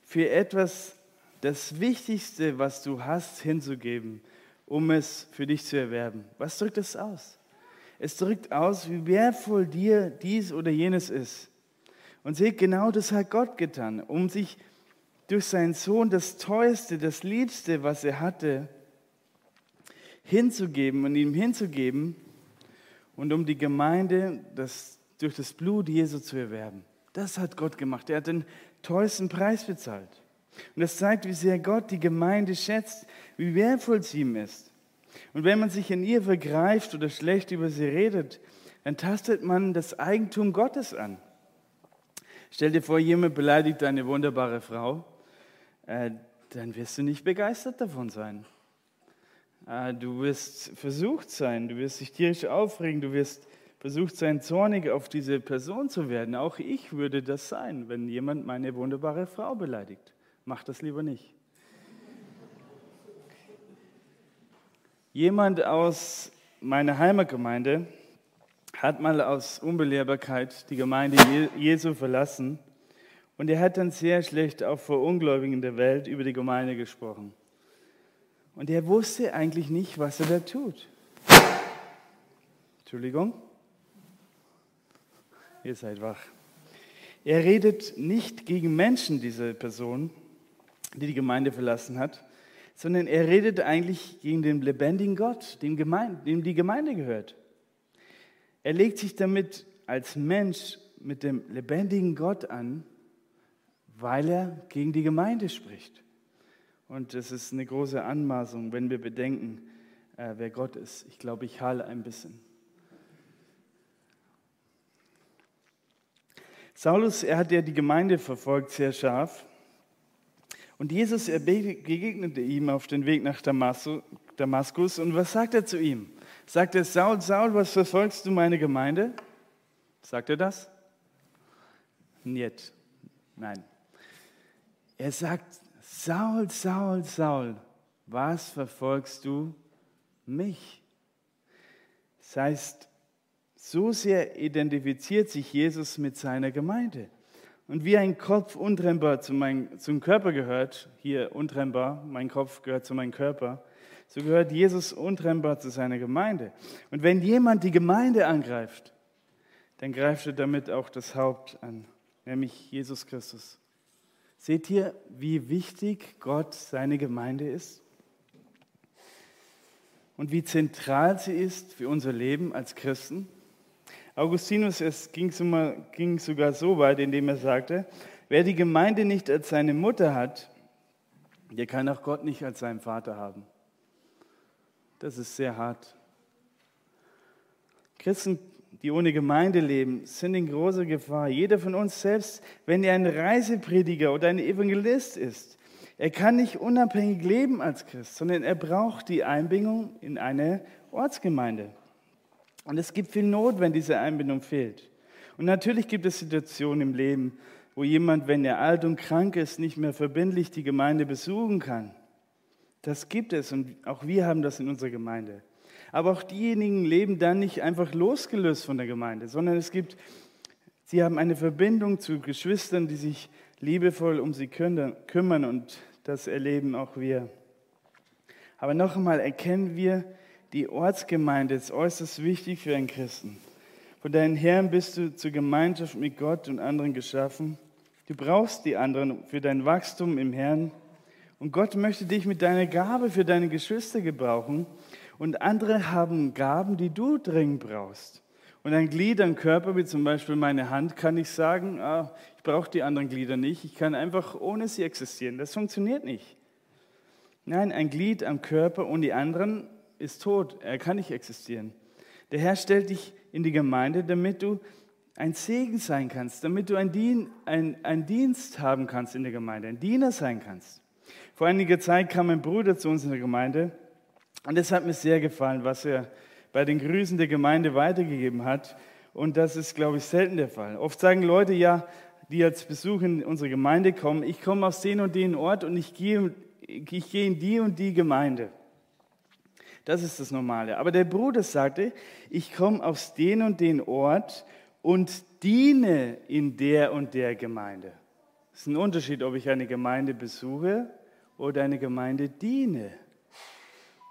für etwas das Wichtigste, was du hast, hinzugeben, um es für dich zu erwerben? Was drückt es aus? Es drückt aus, wie wertvoll dir dies oder jenes ist. Und seht, genau das hat Gott getan, um sich durch seinen Sohn das Teuerste, das Liebste, was er hatte, hinzugeben und ihm hinzugeben und um die Gemeinde das, durch das Blut Jesu zu erwerben. Das hat Gott gemacht. Er hat den teuersten Preis bezahlt. Und das zeigt, wie sehr Gott die Gemeinde schätzt, wie wertvoll sie ihm ist. Und wenn man sich in ihr vergreift oder schlecht über sie redet, dann tastet man das Eigentum Gottes an. Stell dir vor, jemand beleidigt eine wunderbare Frau, äh, dann wirst du nicht begeistert davon sein. Äh, du wirst versucht sein, du wirst dich tierisch aufregen, du wirst versucht sein, zornig auf diese Person zu werden. Auch ich würde das sein, wenn jemand meine wunderbare Frau beleidigt. Mach das lieber nicht. Jemand aus meiner Heimatgemeinde hat mal aus Unbelehrbarkeit die Gemeinde Jesu verlassen und er hat dann sehr schlecht auch vor Ungläubigen der Welt über die Gemeinde gesprochen. Und er wusste eigentlich nicht, was er da tut. Entschuldigung. Ihr seid wach. Er redet nicht gegen Menschen, diese Person, die die Gemeinde verlassen hat, sondern er redet eigentlich gegen den lebendigen Gott, dem, Gemeinde, dem die Gemeinde gehört. Er legt sich damit als Mensch mit dem lebendigen Gott an, weil er gegen die Gemeinde spricht. Und das ist eine große Anmaßung, wenn wir bedenken, äh, wer Gott ist. Ich glaube, ich halle ein bisschen. Saulus, er hat ja die Gemeinde verfolgt sehr scharf. Und Jesus begegnete ihm auf dem Weg nach Damaskus. Und was sagt er zu ihm? Sagt er, Saul, Saul, was verfolgst du meine Gemeinde? Sagt er das? Niet. Nein. Er sagt, Saul, Saul, Saul, was verfolgst du mich? Das heißt, so sehr identifiziert sich Jesus mit seiner Gemeinde. Und wie ein Kopf untrennbar zu mein, zum Körper gehört, hier untrennbar, mein Kopf gehört zu meinem Körper, so gehört Jesus untrennbar zu seiner Gemeinde. Und wenn jemand die Gemeinde angreift, dann greift er damit auch das Haupt an, nämlich Jesus Christus. Seht ihr, wie wichtig Gott seine Gemeinde ist? Und wie zentral sie ist für unser Leben als Christen? Augustinus es ging, sogar so weit, indem er sagte, wer die Gemeinde nicht als seine Mutter hat, der kann auch Gott nicht als seinen Vater haben. Das ist sehr hart. Christen, die ohne Gemeinde leben, sind in großer Gefahr. Jeder von uns selbst, wenn er ein Reiseprediger oder ein Evangelist ist, er kann nicht unabhängig leben als Christ, sondern er braucht die Einbindung in eine Ortsgemeinde. Und es gibt viel Not, wenn diese Einbindung fehlt. Und natürlich gibt es Situationen im Leben, wo jemand, wenn er alt und krank ist, nicht mehr verbindlich die Gemeinde besuchen kann. Das gibt es und auch wir haben das in unserer Gemeinde. Aber auch diejenigen leben dann nicht einfach losgelöst von der Gemeinde, sondern es gibt, sie haben eine Verbindung zu Geschwistern, die sich liebevoll um sie kümmern und das erleben auch wir. Aber noch einmal erkennen wir, die Ortsgemeinde ist äußerst wichtig für einen Christen. Von deinen Herren bist du zur Gemeinschaft mit Gott und anderen geschaffen. Du brauchst die anderen für dein Wachstum im Herrn. Und Gott möchte dich mit deiner Gabe für deine Geschwister gebrauchen. Und andere haben Gaben, die du dringend brauchst. Und ein Glied, ein Körper, wie zum Beispiel meine Hand, kann ich sagen, ah, ich brauche die anderen Glieder nicht. Ich kann einfach ohne sie existieren. Das funktioniert nicht. Nein, ein Glied am Körper und die anderen ist tot. Er kann nicht existieren. Der Herr stellt dich in die Gemeinde, damit du ein Segen sein kannst, damit du ein, Dien, ein, ein Dienst haben kannst in der Gemeinde, ein Diener sein kannst. Vor einiger Zeit kam ein Bruder zu uns in der Gemeinde und es hat mir sehr gefallen, was er bei den Grüßen der Gemeinde weitergegeben hat. Und das ist, glaube ich, selten der Fall. Oft sagen Leute ja, die als Besuch in unsere Gemeinde kommen, ich komme aus den und den Ort und ich gehe ich gehe in die und die Gemeinde. Das ist das Normale. Aber der Bruder sagte, ich komme aus den und den Ort und diene in der und der Gemeinde. Es ist ein Unterschied, ob ich eine Gemeinde besuche oder eine Gemeinde diene.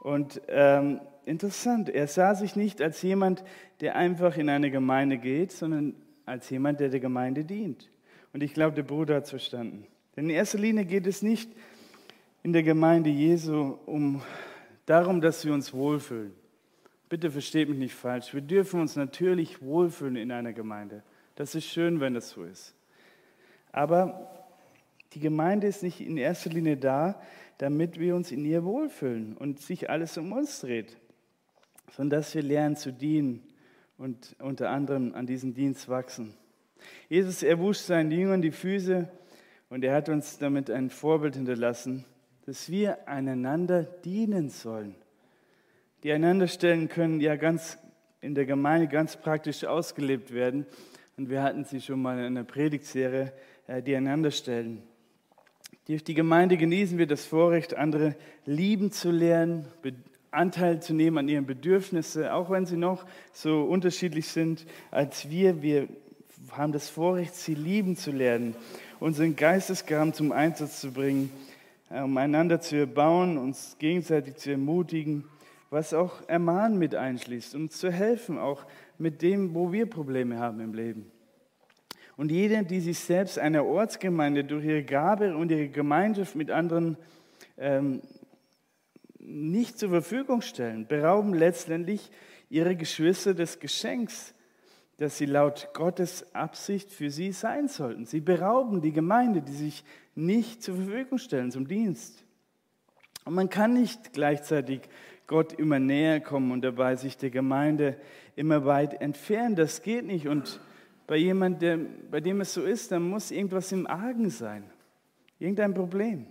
Und ähm, interessant, er sah sich nicht als jemand, der einfach in eine Gemeinde geht, sondern als jemand, der der Gemeinde dient. Und ich glaube, der Bruder hat es verstanden. Denn in erster Linie geht es nicht in der Gemeinde Jesu um darum, dass wir uns wohlfühlen. Bitte versteht mich nicht falsch. Wir dürfen uns natürlich wohlfühlen in einer Gemeinde. Das ist schön, wenn das so ist. Aber die Gemeinde ist nicht in erster Linie da, damit wir uns in ihr wohlfühlen und sich alles um uns dreht, sondern dass wir lernen zu dienen und unter anderem an diesem Dienst wachsen. Jesus, er wusch seinen Jüngern die Füße und er hat uns damit ein Vorbild hinterlassen, dass wir einander dienen sollen. Die einander stellen können ja ganz in der Gemeinde ganz praktisch ausgelebt werden. Und wir hatten sie schon mal in einer Predigtserie, äh, die einander stellen. Durch die Gemeinde genießen wir das Vorrecht, andere lieben zu lernen, Anteil zu nehmen an ihren Bedürfnissen, auch wenn sie noch so unterschiedlich sind als wir. Wir haben das Vorrecht, sie lieben zu lernen, unseren Geistesgaben zum Einsatz zu bringen um einander zu erbauen, uns gegenseitig zu ermutigen, was auch Ermahnen mit einschließt, uns zu helfen, auch mit dem, wo wir Probleme haben im Leben. Und jeder, die sich selbst einer Ortsgemeinde durch ihre Gabe und ihre Gemeinschaft mit anderen ähm, nicht zur Verfügung stellen, berauben letztendlich ihre Geschwister des Geschenks, das sie laut Gottes Absicht für sie sein sollten. Sie berauben die Gemeinde, die sich nicht zur Verfügung stellen zum Dienst. Und man kann nicht gleichzeitig Gott immer näher kommen und dabei sich der Gemeinde immer weit entfernen. Das geht nicht. Und bei jemandem, bei dem es so ist, dann muss irgendwas im Argen sein. Irgendein Problem.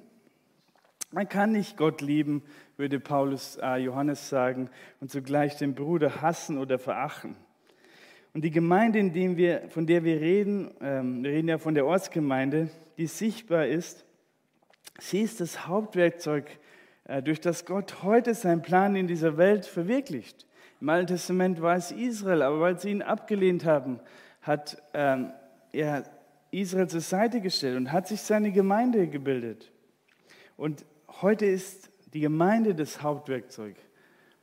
Man kann nicht Gott lieben, würde Paulus äh, Johannes sagen, und zugleich den Bruder hassen oder verachten. Und die Gemeinde, wir, von der wir reden, ähm, wir reden ja von der Ortsgemeinde, die sichtbar ist, sie ist das Hauptwerkzeug, äh, durch das Gott heute seinen Plan in dieser Welt verwirklicht. Im Alten Testament war es Israel, aber weil sie ihn abgelehnt haben, hat ähm, er Israel zur Seite gestellt und hat sich seine Gemeinde gebildet. Und heute ist die Gemeinde das Hauptwerkzeug,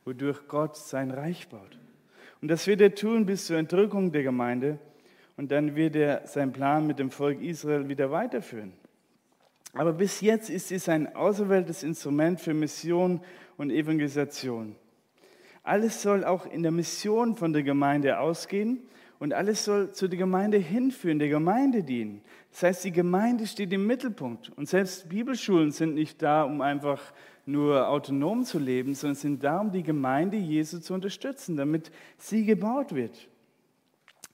wodurch Gott sein Reich baut. Und das wird er tun bis zur Entrückung der Gemeinde. Und dann wird er seinen Plan mit dem Volk Israel wieder weiterführen. Aber bis jetzt ist es ein auserwähltes Instrument für Mission und Evangelisation. Alles soll auch in der Mission von der Gemeinde ausgehen und alles soll zu der Gemeinde hinführen, der Gemeinde dienen. Das heißt, die Gemeinde steht im Mittelpunkt. Und selbst Bibelschulen sind nicht da, um einfach nur autonom zu leben, sondern sind da, um die Gemeinde Jesu zu unterstützen, damit sie gebaut wird.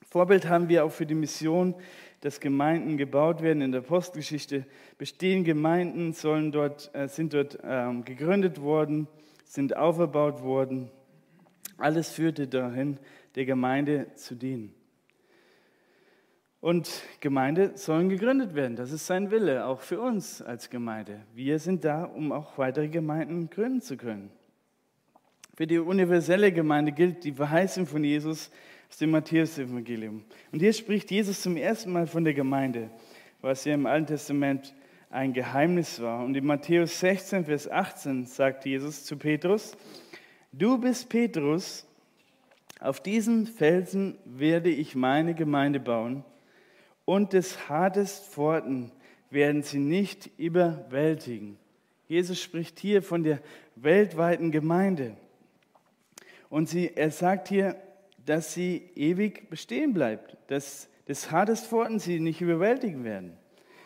Vorbild haben wir auch für die Mission, dass Gemeinden gebaut werden. In der Postgeschichte bestehen Gemeinden, sollen dort, äh, sind dort ähm, gegründet worden, sind auferbaut worden. Alles führte dahin, der Gemeinde zu dienen. Und Gemeinde sollen gegründet werden. Das ist sein Wille, auch für uns als Gemeinde. Wir sind da, um auch weitere Gemeinden gründen zu können. Für die universelle Gemeinde gilt die Verheißung von Jesus aus dem Matthäus-Evangelium. Und hier spricht Jesus zum ersten Mal von der Gemeinde, was ja im Alten Testament ein Geheimnis war. Und in Matthäus 16, Vers 18 sagt Jesus zu Petrus, du bist Petrus, auf diesen Felsen werde ich meine Gemeinde bauen und des Hades Pforten werden sie nicht überwältigen. Jesus spricht hier von der weltweiten Gemeinde. Und sie, er sagt hier, dass sie ewig bestehen bleibt, dass des Hades Pforten sie nicht überwältigen werden.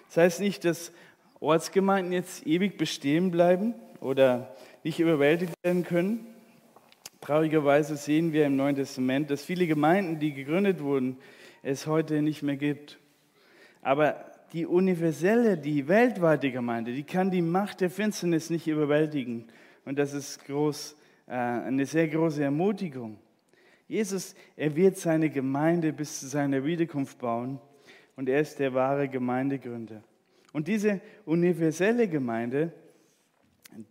Das heißt nicht, dass Ortsgemeinden jetzt ewig bestehen bleiben oder nicht überwältigt werden können. Traurigerweise sehen wir im Neuen Testament, dass viele Gemeinden, die gegründet wurden, es heute nicht mehr gibt. Aber die universelle, die weltweite Gemeinde, die kann die Macht der Finsternis nicht überwältigen. Und das ist groß, äh, eine sehr große Ermutigung. Jesus, er wird seine Gemeinde bis zu seiner Wiederkunft bauen und er ist der wahre Gemeindegründer. Und diese universelle Gemeinde,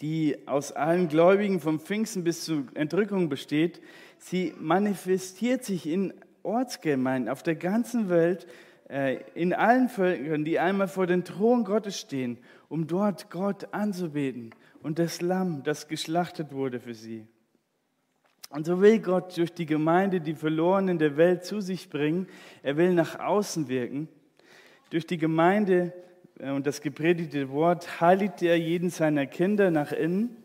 die aus allen Gläubigen vom Pfingsten bis zur Entrückung besteht, sie manifestiert sich in Ortsgemeinden auf der ganzen Welt, in allen Völkern, die einmal vor den Thron Gottes stehen, um dort Gott anzubeten und das Lamm, das geschlachtet wurde für sie. Und so will Gott durch die Gemeinde die Verlorenen der Welt zu sich bringen. Er will nach außen wirken. Durch die Gemeinde äh, und das gepredigte Wort heiligt er jeden seiner Kinder nach innen.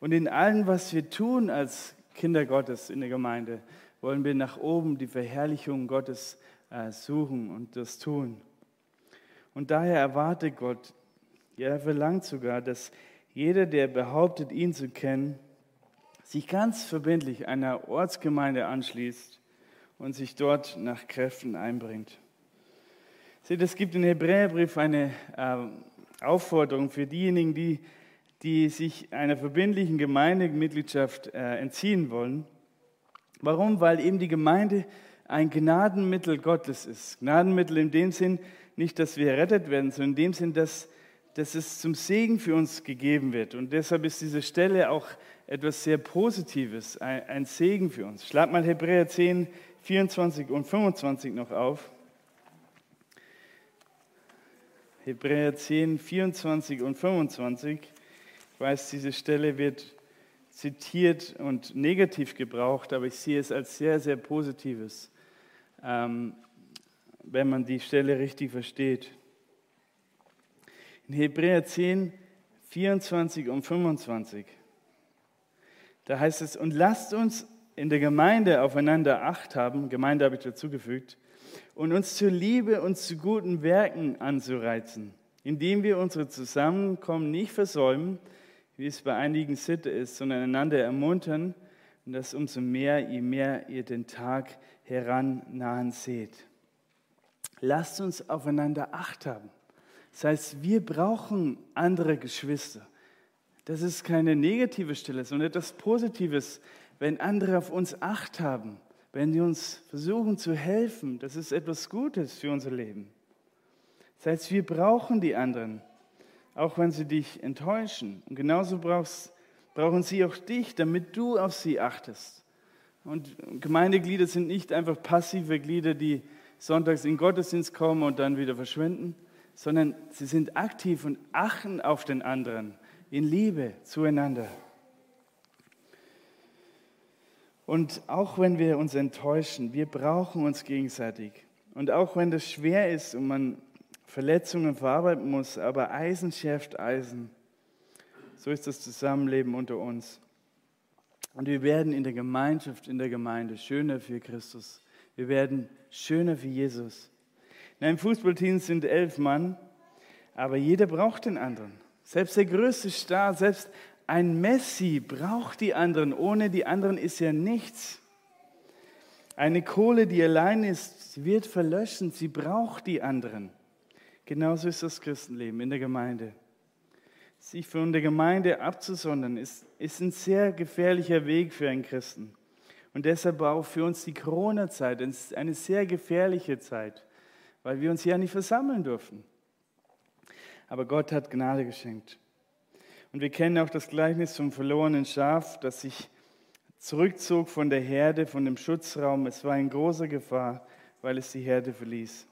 Und in allem, was wir tun als Kinder Gottes in der Gemeinde, wollen wir nach oben die Verherrlichung Gottes äh, suchen und das tun. Und daher erwartet Gott, ja, er verlangt sogar, dass jeder, der behauptet, ihn zu kennen, sich ganz verbindlich einer Ortsgemeinde anschließt und sich dort nach Kräften einbringt. Seht, es gibt im Hebräerbrief eine äh, Aufforderung für diejenigen, die, die sich einer verbindlichen Gemeindemitgliedschaft äh, entziehen wollen. Warum? Weil eben die Gemeinde ein Gnadenmittel Gottes ist. Gnadenmittel in dem Sinn, nicht, dass wir errettet werden, sondern in dem Sinn, dass, dass es zum Segen für uns gegeben wird. Und deshalb ist diese Stelle auch etwas sehr Positives, ein, ein Segen für uns. Schlag mal Hebräer 10, 24 und 25 noch auf. Hebräer 10, 24 und 25. Ich weiß, diese Stelle wird zitiert und negativ gebraucht, aber ich sehe es als sehr, sehr positives, wenn man die Stelle richtig versteht. In Hebräer 10, 24 und 25, da heißt es, und lasst uns in der Gemeinde aufeinander Acht haben, Gemeinde habe ich dazugefügt, und uns zur Liebe und zu guten Werken anzureizen, indem wir unsere Zusammenkommen nicht versäumen, wie es bei einigen Sitte ist, sondern einander ermuntern und das umso mehr, je mehr ihr den Tag herannahen seht. Lasst uns aufeinander Acht haben. Das heißt, wir brauchen andere Geschwister. Das ist keine negative Stelle, sondern etwas Positives, wenn andere auf uns Acht haben wenn die uns versuchen zu helfen, das ist etwas Gutes für unser Leben. Das heißt, wir brauchen die anderen, auch wenn sie dich enttäuschen. Und genauso brauchst, brauchen sie auch dich, damit du auf sie achtest. Und Gemeindeglieder sind nicht einfach passive Glieder, die sonntags in Gottesdienst kommen und dann wieder verschwinden, sondern sie sind aktiv und achten auf den anderen in Liebe zueinander. Und auch wenn wir uns enttäuschen, wir brauchen uns gegenseitig. Und auch wenn das schwer ist und man Verletzungen verarbeiten muss, aber Eisen schärft Eisen. So ist das Zusammenleben unter uns. Und wir werden in der Gemeinschaft, in der Gemeinde schöner für Christus. Wir werden schöner für Jesus. In einem Fußballteam sind elf Mann, aber jeder braucht den anderen. Selbst der größte Star, selbst ein Messi braucht die anderen. Ohne die anderen ist er nichts. Eine Kohle, die allein ist, wird verlöschen. Sie braucht die anderen. Genauso ist das Christenleben in der Gemeinde. Sich von der Gemeinde abzusondern, ist, ist ein sehr gefährlicher Weg für einen Christen. Und deshalb auch für uns die Corona-Zeit eine sehr gefährliche Zeit, weil wir uns ja nicht versammeln dürfen. Aber Gott hat Gnade geschenkt. Und wir kennen auch das Gleichnis zum verlorenen Schaf, das sich zurückzog von der Herde, von dem Schutzraum. Es war in großer Gefahr, weil es die Herde verließ.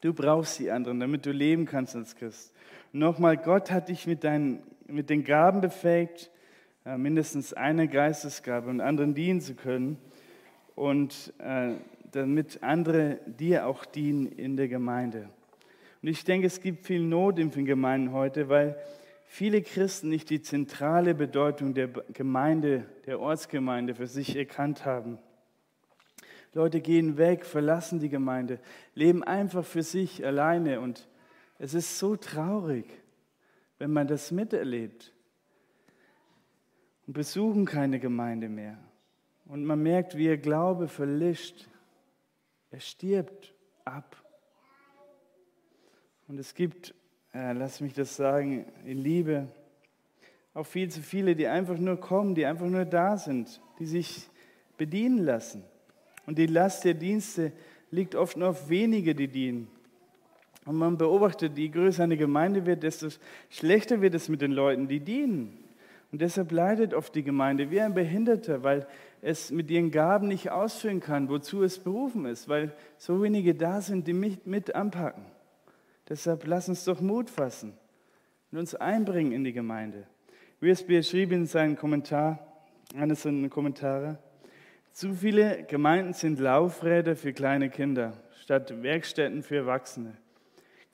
Du brauchst die anderen, damit du leben kannst als Christ. Nochmal, Gott hat dich mit, deinen, mit den Gaben befähigt, äh, mindestens eine Geistesgabe und anderen dienen zu können und äh, damit andere dir auch dienen in der Gemeinde. Und ich denke, es gibt viel Not in den Gemeinden heute, weil viele Christen nicht die zentrale Bedeutung der Gemeinde, der Ortsgemeinde für sich erkannt haben. Leute gehen weg, verlassen die Gemeinde, leben einfach für sich alleine und es ist so traurig, wenn man das miterlebt. und besuchen keine Gemeinde mehr. Und man merkt, wie ihr Glaube verlischt. Er stirbt ab. Und es gibt, äh, lass mich das sagen, in Liebe auch viel zu viele, die einfach nur kommen, die einfach nur da sind, die sich bedienen lassen. Und die Last der Dienste liegt oft nur auf wenige, die dienen. Und man beobachtet, je größer eine Gemeinde wird, desto schlechter wird es mit den Leuten, die dienen. Und deshalb leidet oft die Gemeinde wie ein Behinderter, weil es mit ihren Gaben nicht ausführen kann, wozu es berufen ist, weil so wenige da sind, die mit, mit anpacken. Deshalb lass uns doch Mut fassen und uns einbringen in die Gemeinde. USB schrieb in seinem Kommentar, eines seiner Kommentare, zu viele Gemeinden sind Laufräder für kleine Kinder statt Werkstätten für Erwachsene.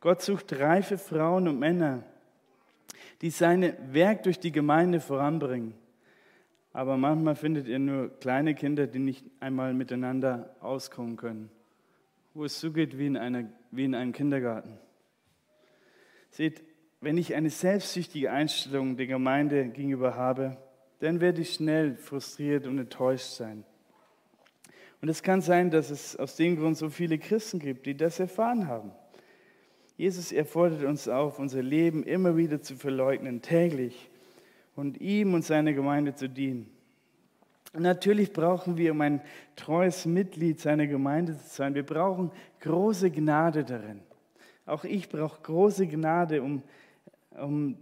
Gott sucht reife Frauen und Männer, die sein Werk durch die Gemeinde voranbringen. Aber manchmal findet ihr nur kleine Kinder, die nicht einmal miteinander auskommen können, wo es zugeht wie in, einer, wie in einem Kindergarten. Seht, wenn ich eine selbstsüchtige Einstellung der Gemeinde gegenüber habe, dann werde ich schnell frustriert und enttäuscht sein. Und es kann sein, dass es aus dem Grund so viele Christen gibt, die das erfahren haben. Jesus erfordert uns auf, unser Leben immer wieder zu verleugnen, täglich, und ihm und seiner Gemeinde zu dienen. Natürlich brauchen wir, um ein treues Mitglied seiner Gemeinde zu sein, wir brauchen große Gnade darin. Auch ich brauche große Gnade, um, um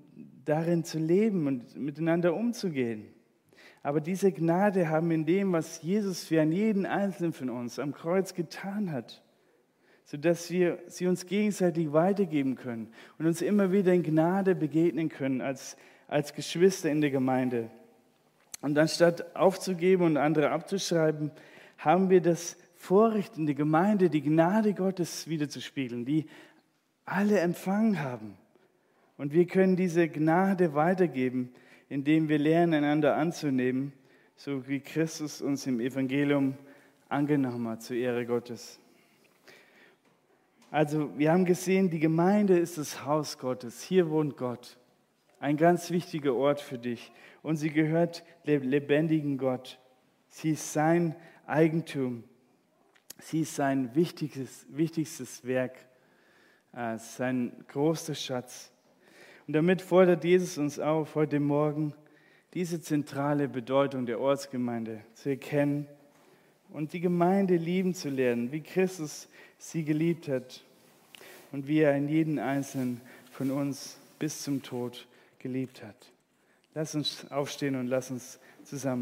darin zu leben und miteinander umzugehen. Aber diese Gnade haben wir in dem, was Jesus für jeden Einzelnen von uns am Kreuz getan hat, sodass wir sie uns gegenseitig weitergeben können und uns immer wieder in Gnade begegnen können als, als Geschwister in der Gemeinde. Und anstatt aufzugeben und andere abzuschreiben, haben wir das Vorrecht in der Gemeinde, die Gnade Gottes wiederzuspiegeln, die alle empfangen haben. Und wir können diese Gnade weitergeben, indem wir lernen, einander anzunehmen, so wie Christus uns im Evangelium angenommen hat, zur Ehre Gottes. Also, wir haben gesehen, die Gemeinde ist das Haus Gottes. Hier wohnt Gott. Ein ganz wichtiger Ort für dich. Und sie gehört dem lebendigen Gott. Sie ist sein Eigentum. Sie ist sein wichtigstes, wichtigstes Werk, äh, sein großer Schatz. Und damit fordert Jesus uns auf, heute Morgen diese zentrale Bedeutung der Ortsgemeinde zu erkennen und die Gemeinde lieben zu lernen, wie Christus sie geliebt hat und wie er in jeden einzelnen von uns bis zum Tod geliebt hat. Lass uns aufstehen und lass uns zusammen